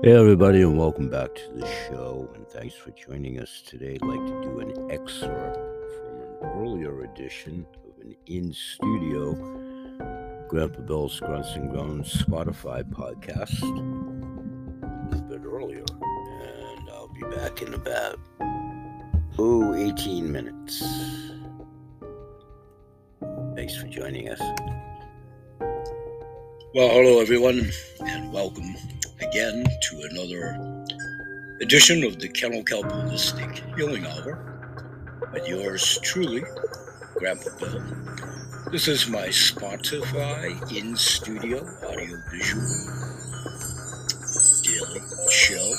Hey, everybody, and welcome back to the show. And thanks for joining us today. I'd like to do an excerpt from an earlier edition of an in studio Grandpa Bill's Grunts and Groans Spotify podcast a bit earlier. And I'll be back in about, oh, 18 minutes. Thanks for joining us. Well, hello, everyone, and welcome again to another edition of the Kennel Kelp Holistic Healing Hour with yours truly, Grandpa Bill. This is my Spotify in studio audio visual daily show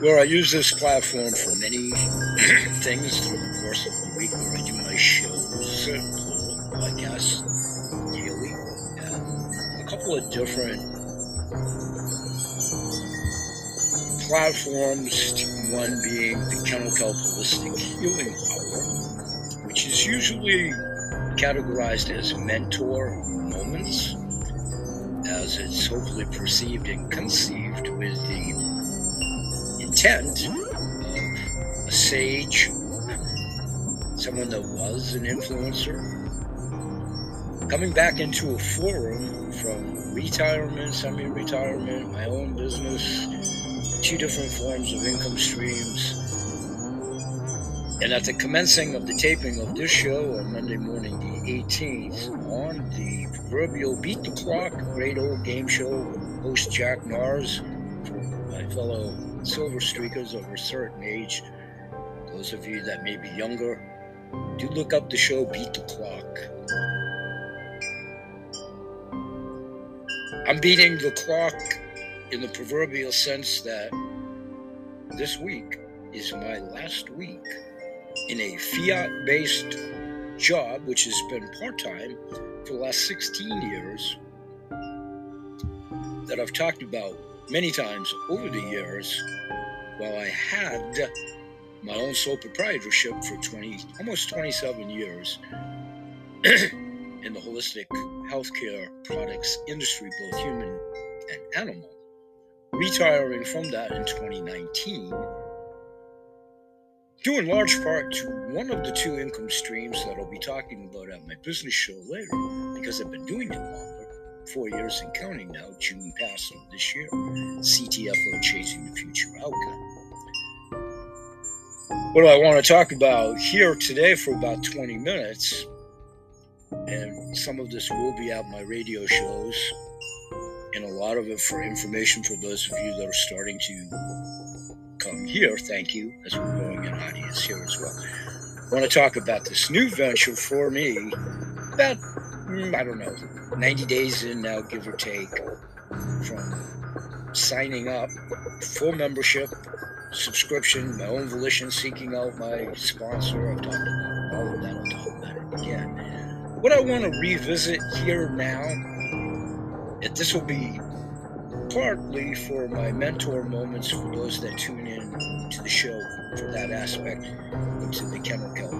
where I use this platform for many things through the course of the week where I do my shows, plural podcasts daily, and a couple of different platforms, one being the Kelp Holistic Healing Hour, which is usually categorized as mentor moments, as it's hopefully perceived and conceived with the intent of a sage, someone that was an influencer, coming back into a forum from retirement, semi retirement, my own business two different forms of income streams. And at the commencing of the taping of this show on Monday morning, the 18th, on the proverbial Beat the Clock, great old game show, with host Jack Narz, for my fellow silver streakers of a certain age, those of you that may be younger, do look up the show Beat the Clock. I'm beating the clock in the proverbial sense that this week is my last week in a fiat based job, which has been part time for the last 16 years, that I've talked about many times over the years while I had my own sole proprietorship for 20, almost 27 years in the holistic healthcare products industry, both human and animal retiring from that in 2019, due in large part to one of the two income streams that I'll be talking about at my business show later, because I've been doing it longer, four years and counting now, June past of this year, CTFO Change the Future Outcome. What do I want to talk about here today for about 20 minutes, and some of this will be out my radio shows and a lot of it for information for those of you that are starting to come here. Thank you, as we're growing an audience here as well. I want to talk about this new venture for me. About mm, I don't know, 90 days in now, give or take, from signing up, full membership, subscription, my own volition, seeking out my sponsor. I've talked about all of that. I'll talk about it again. What I want to revisit here now? And this will be partly for my mentor moments for those that tune in to the show for that aspect to the Kennel Kelp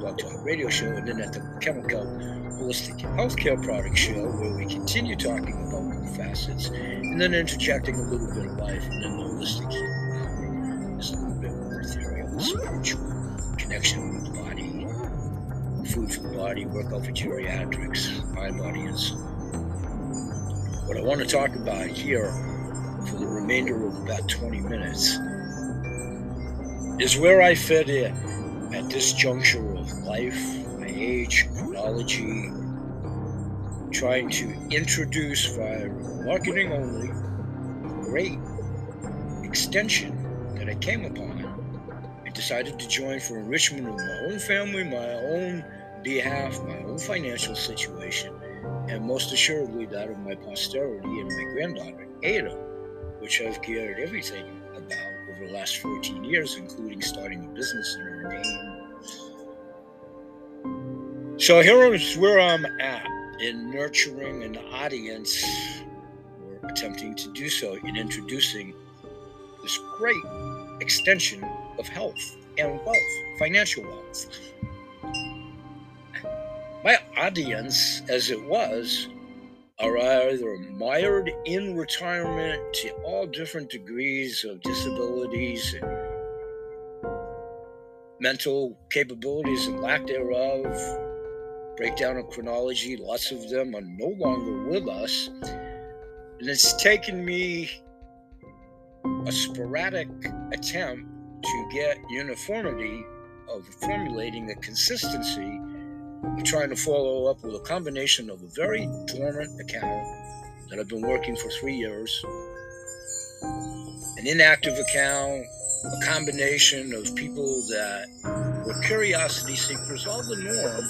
Blog Talk Radio Show, and then at the Kennel Kelp Holistic Healthcare Product Show, where we continue talking about facets, and then interjecting a little bit of life, and then the holistic uh, healing is a little bit more ethereal, spiritual connection with the body, food for the body, workout for geriatrics, and soul. What I want to talk about here for the remainder of about 20 minutes is where I fit in at this juncture of life, my age, chronology, trying to introduce via marketing only a great extension that I came upon. I decided to join for enrichment of my own family, my own behalf, my own financial situation and most assuredly that of my posterity and my granddaughter, Ada, which I've cared everything about over the last 14 years, including starting a business in her name. So here is where I'm at in nurturing an audience, or attempting to do so in introducing this great extension of health and wealth, financial wealth my audience, as it was, are either mired in retirement to all different degrees of disabilities and mental capabilities and lack thereof, breakdown of chronology, lots of them are no longer with us. And it's taken me a sporadic attempt to get uniformity of formulating a consistency of trying to follow up with a combination of a very dormant account that I've been working for three years, an inactive account, a combination of people that were curiosity seekers, all the norm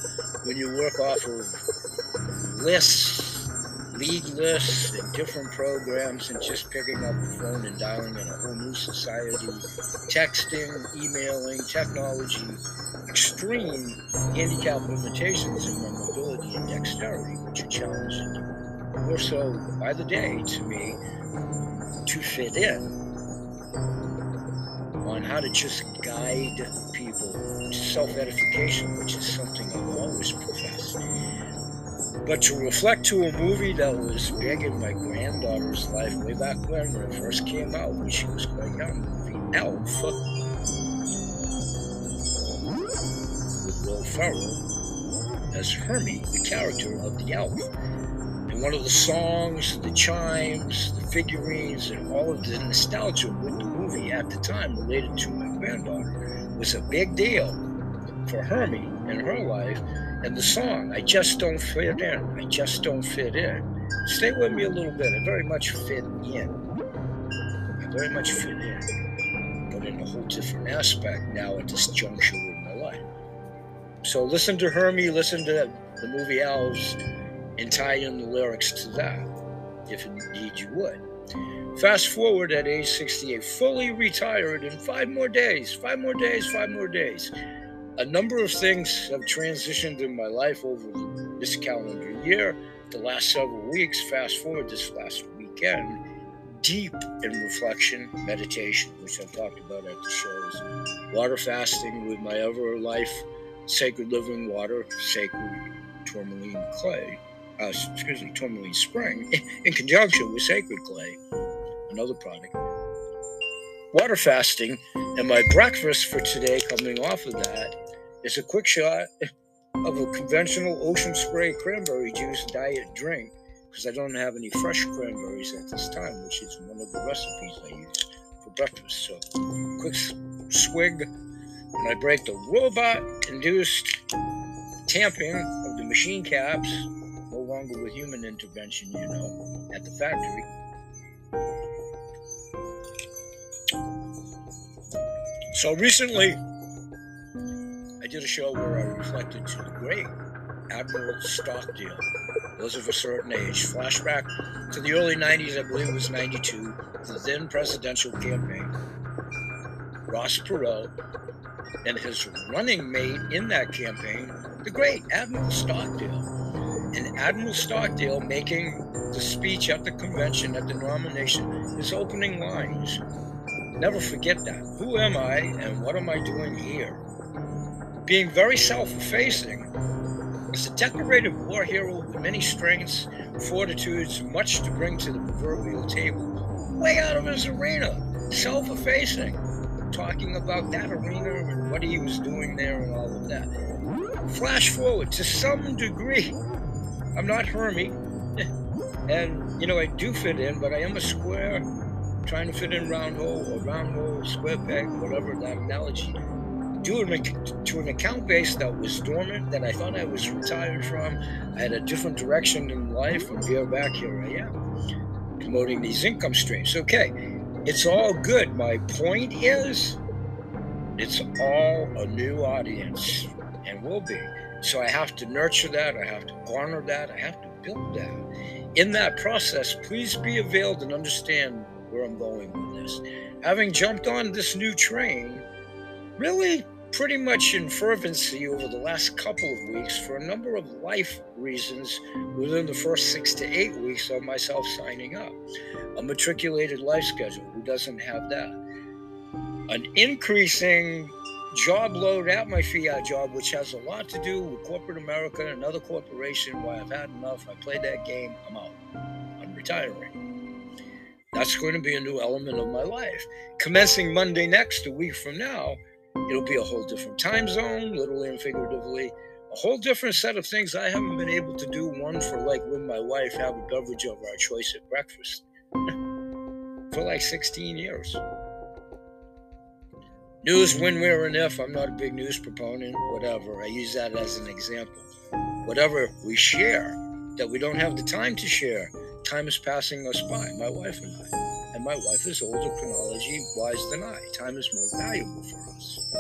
when you work off of lists, lead lists, and different programs, and just picking up the phone and dialing in a whole new society, texting, emailing, technology, extreme handicap limitations in my mobility and dexterity, which are challenging more so by the day to me to fit in on how to just guide people to self edification, which is something I've always professed. But to reflect to a movie that was big in my granddaughter's life way back when, when it first came out, when she was quite young, the Elf Ferrell as Hermie, the character of the elf. And one of the songs, the chimes, the figurines, and all of the nostalgia with the movie at the time related to my granddaughter was a big deal for Hermie in her life. And the song, I just don't fit in. I just don't fit in. Stay with me a little bit. I very much fit in. I very much fit in. But in a whole different aspect now at this juncture. So listen to Hermie, listen to the movie Elves, and tie in the lyrics to that, if indeed you would. Fast forward at age 68, fully retired in five more days, five more days, five more days. A number of things have transitioned in my life over this calendar year, the last several weeks. Fast forward this last weekend, deep in reflection, meditation, which I've talked about at the shows, water fasting with my ever life, sacred living water, sacred tourmaline clay, uh, excuse me, tourmaline spring, in conjunction with sacred clay another product. Water fasting, and my breakfast for today, coming off of that, is a quick shot of a conventional ocean spray cranberry juice diet drink because I don't have any fresh cranberries at this time, which is one of the recipes I use for breakfast. So, quick swig, and I break the robot induced tamping of the machine caps, no longer with human intervention, you know, at the factory. So recently, I did a show where I reflected to the great Admiral Stockdale. Those of a certain age. Flashback to the early 90s, I believe it was 92, the then presidential campaign. Ross Perot and his running mate in that campaign, the great Admiral Stockdale. And Admiral Stockdale making the speech at the convention, at the nomination, his opening lines Never forget that. Who am I and what am I doing here? Being very self effacing, as a decorated war hero with many strengths, fortitudes, much to bring to the proverbial table, way out of his arena, self effacing, talking about that arena and what he was doing there and all of that. Flash forward to some degree. I'm not Hermie, and you know, I do fit in, but I am a square trying to fit in round hole or round hole, square peg, whatever that analogy, to an, to an account base that was dormant, that I thought I was retired from. I had a different direction in life, and here back here I am, promoting these income streams. Okay, it's all good. My point is, it's all a new audience and will be. So I have to nurture that, I have to garner that, I have to build that. In that process, please be availed and understand where I'm going with this. Having jumped on this new train, really pretty much in fervency over the last couple of weeks for a number of life reasons within the first six to eight weeks of myself signing up. A matriculated life schedule, who doesn't have that? An increasing job load at my fiat job, which has a lot to do with corporate America and another corporation. Why I've had enough. I played that game. I'm out. I'm retiring. That's going to be a new element of my life. Commencing Monday next, a week from now, it'll be a whole different time zone, literally and figuratively. A whole different set of things I haven't been able to do. One for like with my wife, have a beverage of our choice at breakfast for like 16 years. News when, where, and if. I'm not a big news proponent, whatever. I use that as an example. Whatever we share that we don't have the time to share, time is passing us by, my wife and I. And my wife is older chronology wise than I. Time is more valuable for us.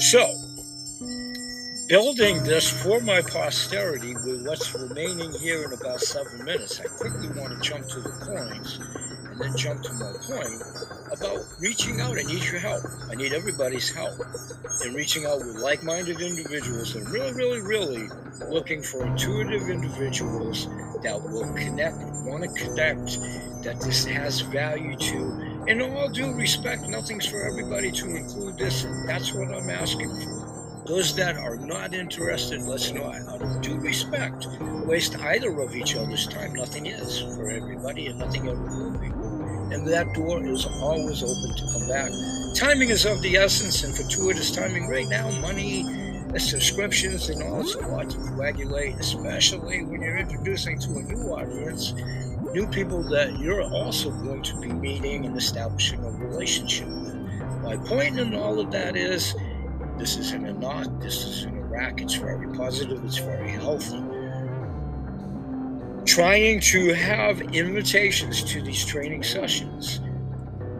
So, building this for my posterity with what's remaining here in about seven minutes, I quickly want to jump to the coins and then jump to my point about reaching out. I need your help. I need everybody's help in reaching out with like minded individuals and really, really, really looking for intuitive individuals that will connect, want to connect, that this has value to. In all due respect, nothing's for everybody to include this, and that's what I'm asking for. Those that are not interested, let's not, out of due respect, waste either of each other's time. Nothing is for everybody, and nothing ever will be and that door is always open to come back. Timing is of the essence, and fortuitous timing right now, money, uh, subscriptions, and all, a lot to coagulate, especially when you're introducing to a new audience, new people that you're also going to be meeting and establishing a relationship with. My point in all of that is this isn't a knock, this isn't a rack, it's very positive, it's very healthy trying to have invitations to these training sessions.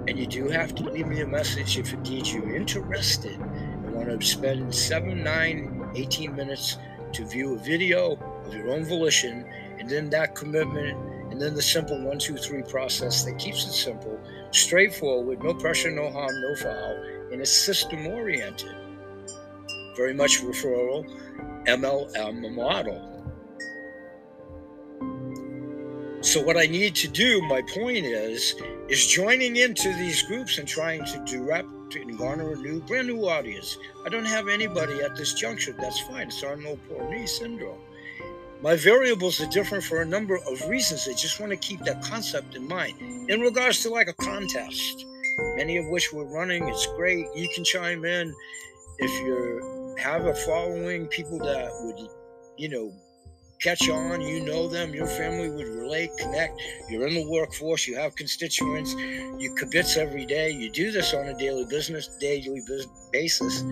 And you do have to leave me a message if indeed you're interested and want to spend 7, 9, 18 minutes to view a video of your own volition, and then that commitment, and then the simple one, two, three process that keeps it simple, straightforward, no pressure, no harm, no foul, and it's system oriented. Very much referral, MLM model. So what I need to do, my point is, is joining into these groups and trying to direct and garner a new, brand new audience. I don't have anybody at this juncture. That's fine. It's Arnold Porny syndrome. My variables are different for a number of reasons. I just want to keep that concept in mind. In regards to like a contest, many of which we're running, it's great. You can chime in if you have a following, people that would, you know, catch on, you know them, your family would relate, connect. You're in the workforce, you have constituents, you kibitz every day. You do this on a daily business, daily basis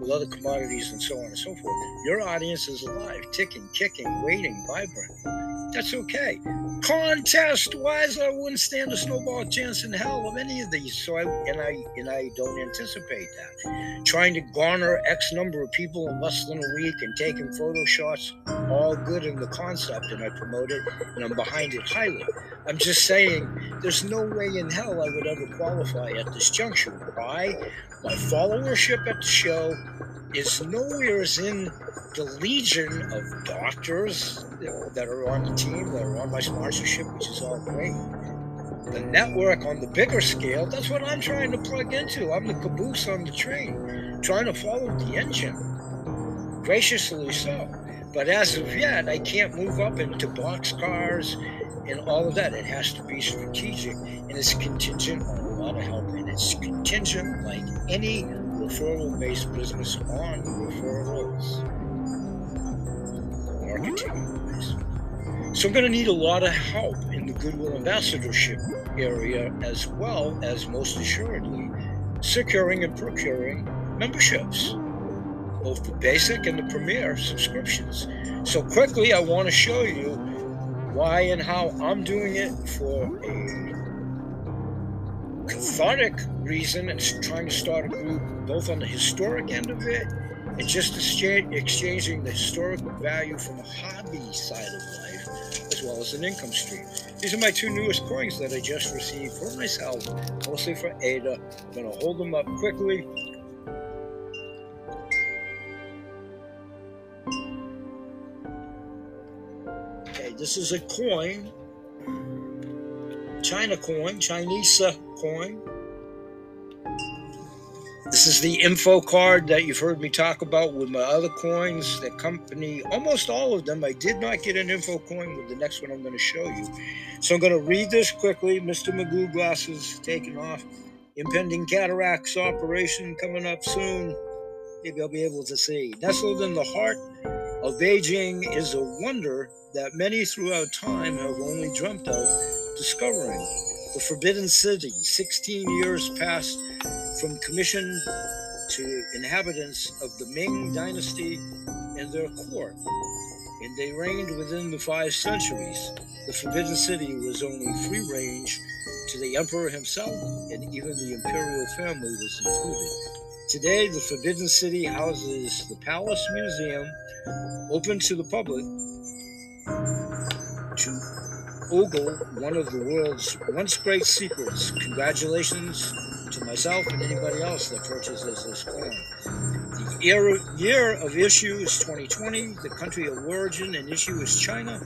with other commodities and so on and so forth. Your audience is alive, ticking, kicking, waiting, vibrant. That's okay. Contest wise, I wouldn't stand a snowball chance in hell of any of these. So I and I and I don't anticipate that. Trying to garner X number of people in less than a week and taking photo shots, all good in the concept, and I promote it and I'm behind it highly. I'm just saying there's no way in hell I would ever qualify at this juncture. Why? My followership at the show is nowhere in the legion of doctors that are on the team, that are on my sponsorship, which is all great. The network on the bigger scale, that's what I'm trying to plug into. I'm the caboose on the train, trying to follow the engine. Graciously so. But as of yet, I can't move up into box cars and all of that. It has to be strategic and it's contingent on a lot of help. And it's contingent, like any referral based business, on referrals, marketing. So I'm going to need a lot of help in the Goodwill Ambassadorship area as well as most assuredly securing and procuring memberships, both the basic and the premier subscriptions. So quickly, I want to show you why and how I'm doing it for a cathartic reason and trying to start a group both on the historic end of it and just exchanging the historical value from a hobby side of life as well as an income stream. These are my two newest coins that I just received for myself, mostly for Ada. I'm going to hold them up quickly. Okay, this is a coin, China coin, Chinese coin. This is the info card that you've heard me talk about with my other coins. The company, almost all of them, I did not get an info coin with the next one I'm going to show you. So I'm going to read this quickly. Mr. Magoo glasses taken off. Impending cataracts operation coming up soon. Maybe I'll be able to see. Nestled in the heart of Beijing is a wonder that many throughout time have only dreamt of discovering. The Forbidden City, 16 years past from commission to inhabitants of the Ming dynasty and their court, and they reigned within the five centuries. The Forbidden City was only free range to the emperor himself, and even the imperial family was included. Today, the Forbidden City houses the Palace Museum, open to the public, to ogle one of the world's once great secrets. Congratulations to myself and anybody else that purchases this coin. The year, year of issue is 2020. The country of origin and issue is China.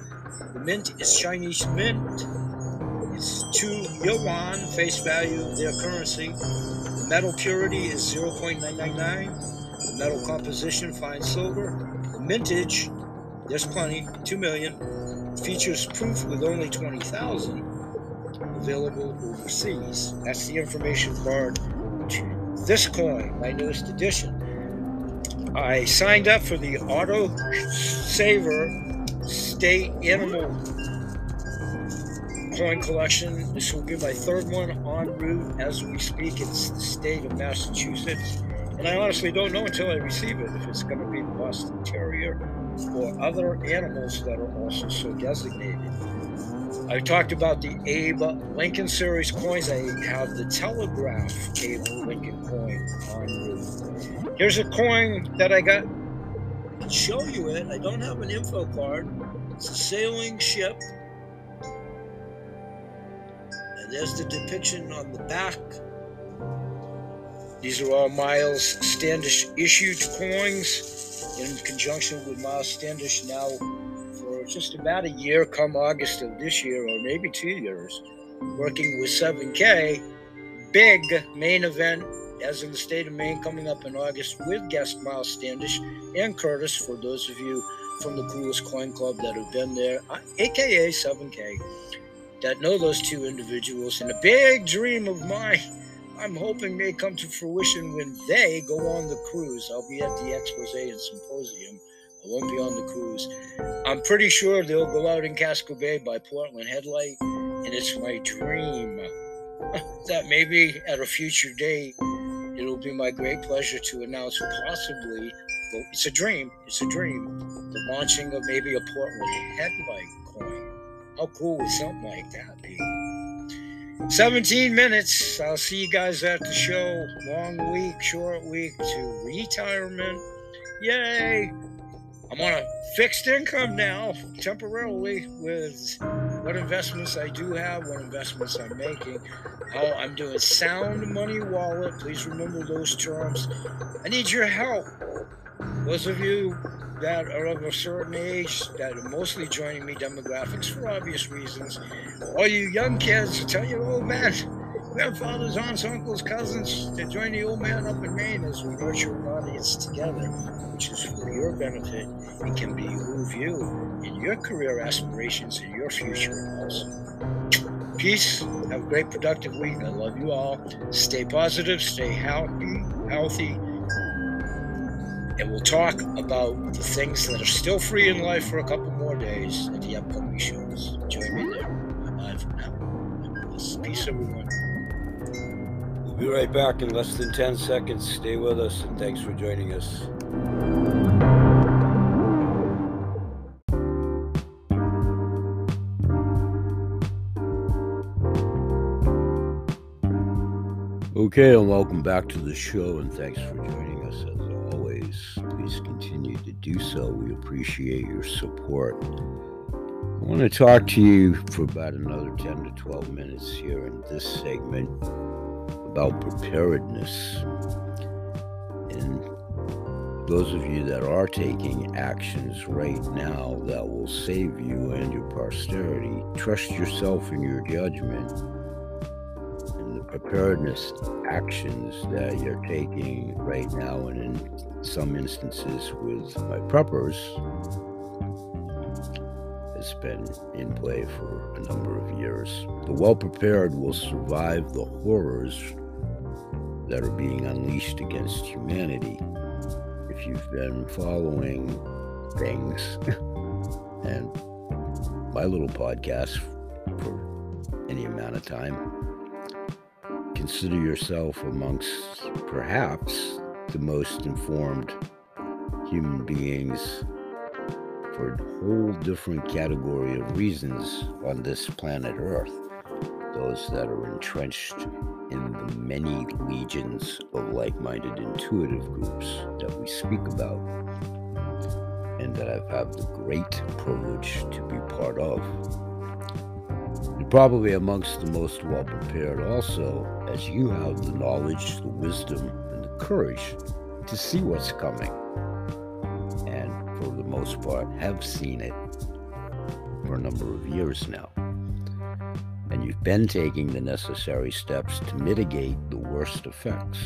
The mint is Chinese mint. It's two yuan face value of their currency. The metal purity is 0.999. The metal composition fine silver. The mintage, there's plenty, 2 million. Features proof with only 20,000 available overseas. That's the information card to this coin, my newest edition. I signed up for the Auto Saver State Animal coin collection. This will be my third one en route as we speak. It's the state of Massachusetts. And I honestly don't know until I receive it if it's going to be the Boston Terrier or other animals that are also so designated. I talked about the Abe Lincoln series coins. I have the Telegraph Abe Lincoln coin on route. Here's a coin that I got. I show you it. I don't have an info card. It's a sailing ship. And there's the depiction on the back. These are all Miles Standish issued coins in conjunction with Miles Standish now for just about a year come August of this year, or maybe two years, working with 7K. Big main event, as in the state of Maine, coming up in August with guest Miles Standish and Curtis, for those of you from the Coolest Coin Club that have been there, aka uh, 7K, that know those two individuals. And a big dream of mine, I'm hoping may come to fruition when they go on the cruise. I'll be at the expose and symposium I won't be on the cruise. I'm pretty sure they'll go out in Casco Bay by Portland Headlight, and it's my dream that maybe at a future date it'll be my great pleasure to announce possibly. It's a dream. It's a dream. The launching of maybe a Portland Headlight coin. How cool would something like that be? 17 minutes. I'll see you guys at the show. Long week, short week to retirement. Yay! I'm on a fixed income now, temporarily, with what investments I do have, what investments I'm making, how I'm doing sound money wallet. Please remember those terms. I need your help. Those of you that are of a certain age that are mostly joining me demographics for obvious reasons. All you young kids, tell your old man, grandfathers, aunts, uncles, cousins to join the old man up in Maine as we nurture an audience together which is for your benefit and can behoove you in your career aspirations and your future also. Peace. Have a great, productive week. I love you all. Stay positive, stay healthy, healthy. And we'll talk about the things that are still free in life for a couple more days at the upcoming shows. Join me there. Bye for now. Peace, everyone. We'll be right back in less than 10 seconds. Stay with us and thanks for joining us. Okay, and welcome back to the show, and thanks for joining. Please continue to do so. We appreciate your support. I want to talk to you for about another 10 to 12 minutes here in this segment about preparedness. And those of you that are taking actions right now that will save you and your posterity, trust yourself and your judgment preparedness actions that you're taking right now, and in some instances with my preppers, has been in play for a number of years. The well prepared will survive the horrors that are being unleashed against humanity. If you've been following things and my little podcast for any amount of time, consider yourself amongst perhaps the most informed human beings for a whole different category of reasons on this planet Earth. Those that are entrenched in the many legions of like minded intuitive groups that we speak about, and that I've had the great privilege to be part of. Probably amongst the most well prepared, also, as you have the knowledge, the wisdom, and the courage to see what's coming And for the most part, have seen it for a number of years now. And you've been taking the necessary steps to mitigate the worst effects.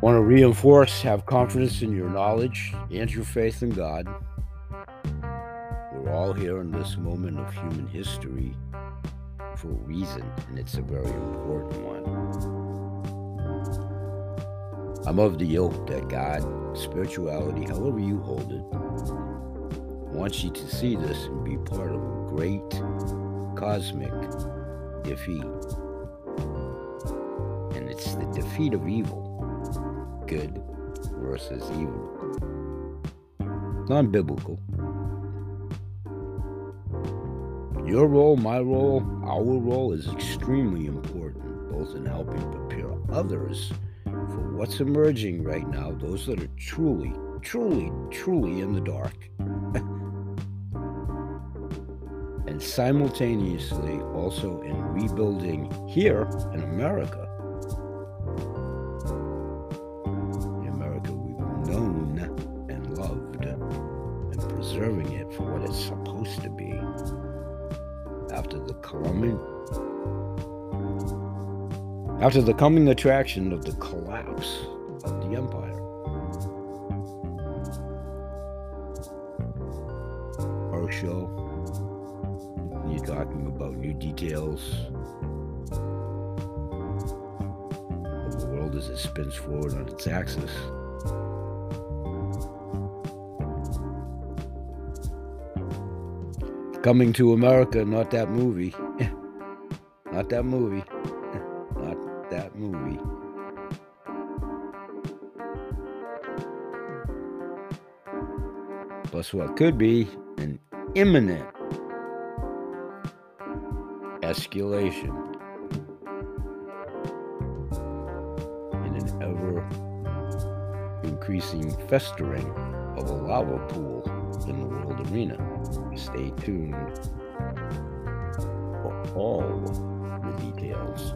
Want to reinforce, have confidence in your knowledge and your faith in God. All here in this moment of human history for a reason, and it's a very important one. I'm of the ilk that God, spirituality, however you hold it, wants you to see this and be part of a great cosmic defeat. And it's the defeat of evil, good versus evil. Non biblical. Your role, my role, our role is extremely important, both in helping prepare others for what's emerging right now, those that are truly, truly, truly in the dark. and simultaneously also in rebuilding here in America. The America we've known and loved, and preserving it for what it's supposed to be after the coming after the coming attraction of the collapse of the empire. Our show, you're talking about new details of the world as it spins forward on its axis. Coming to America, not that movie. not that movie not that movie. Plus, what could be an imminent escalation in an ever increasing festering of a lava pool in the world arena. Stay tuned for all the details.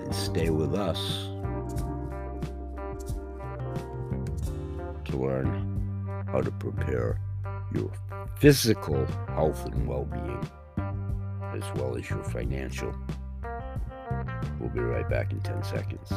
And stay with us to learn how to prepare your physical health and well being, as well as your financial. We'll be right back in 10 seconds.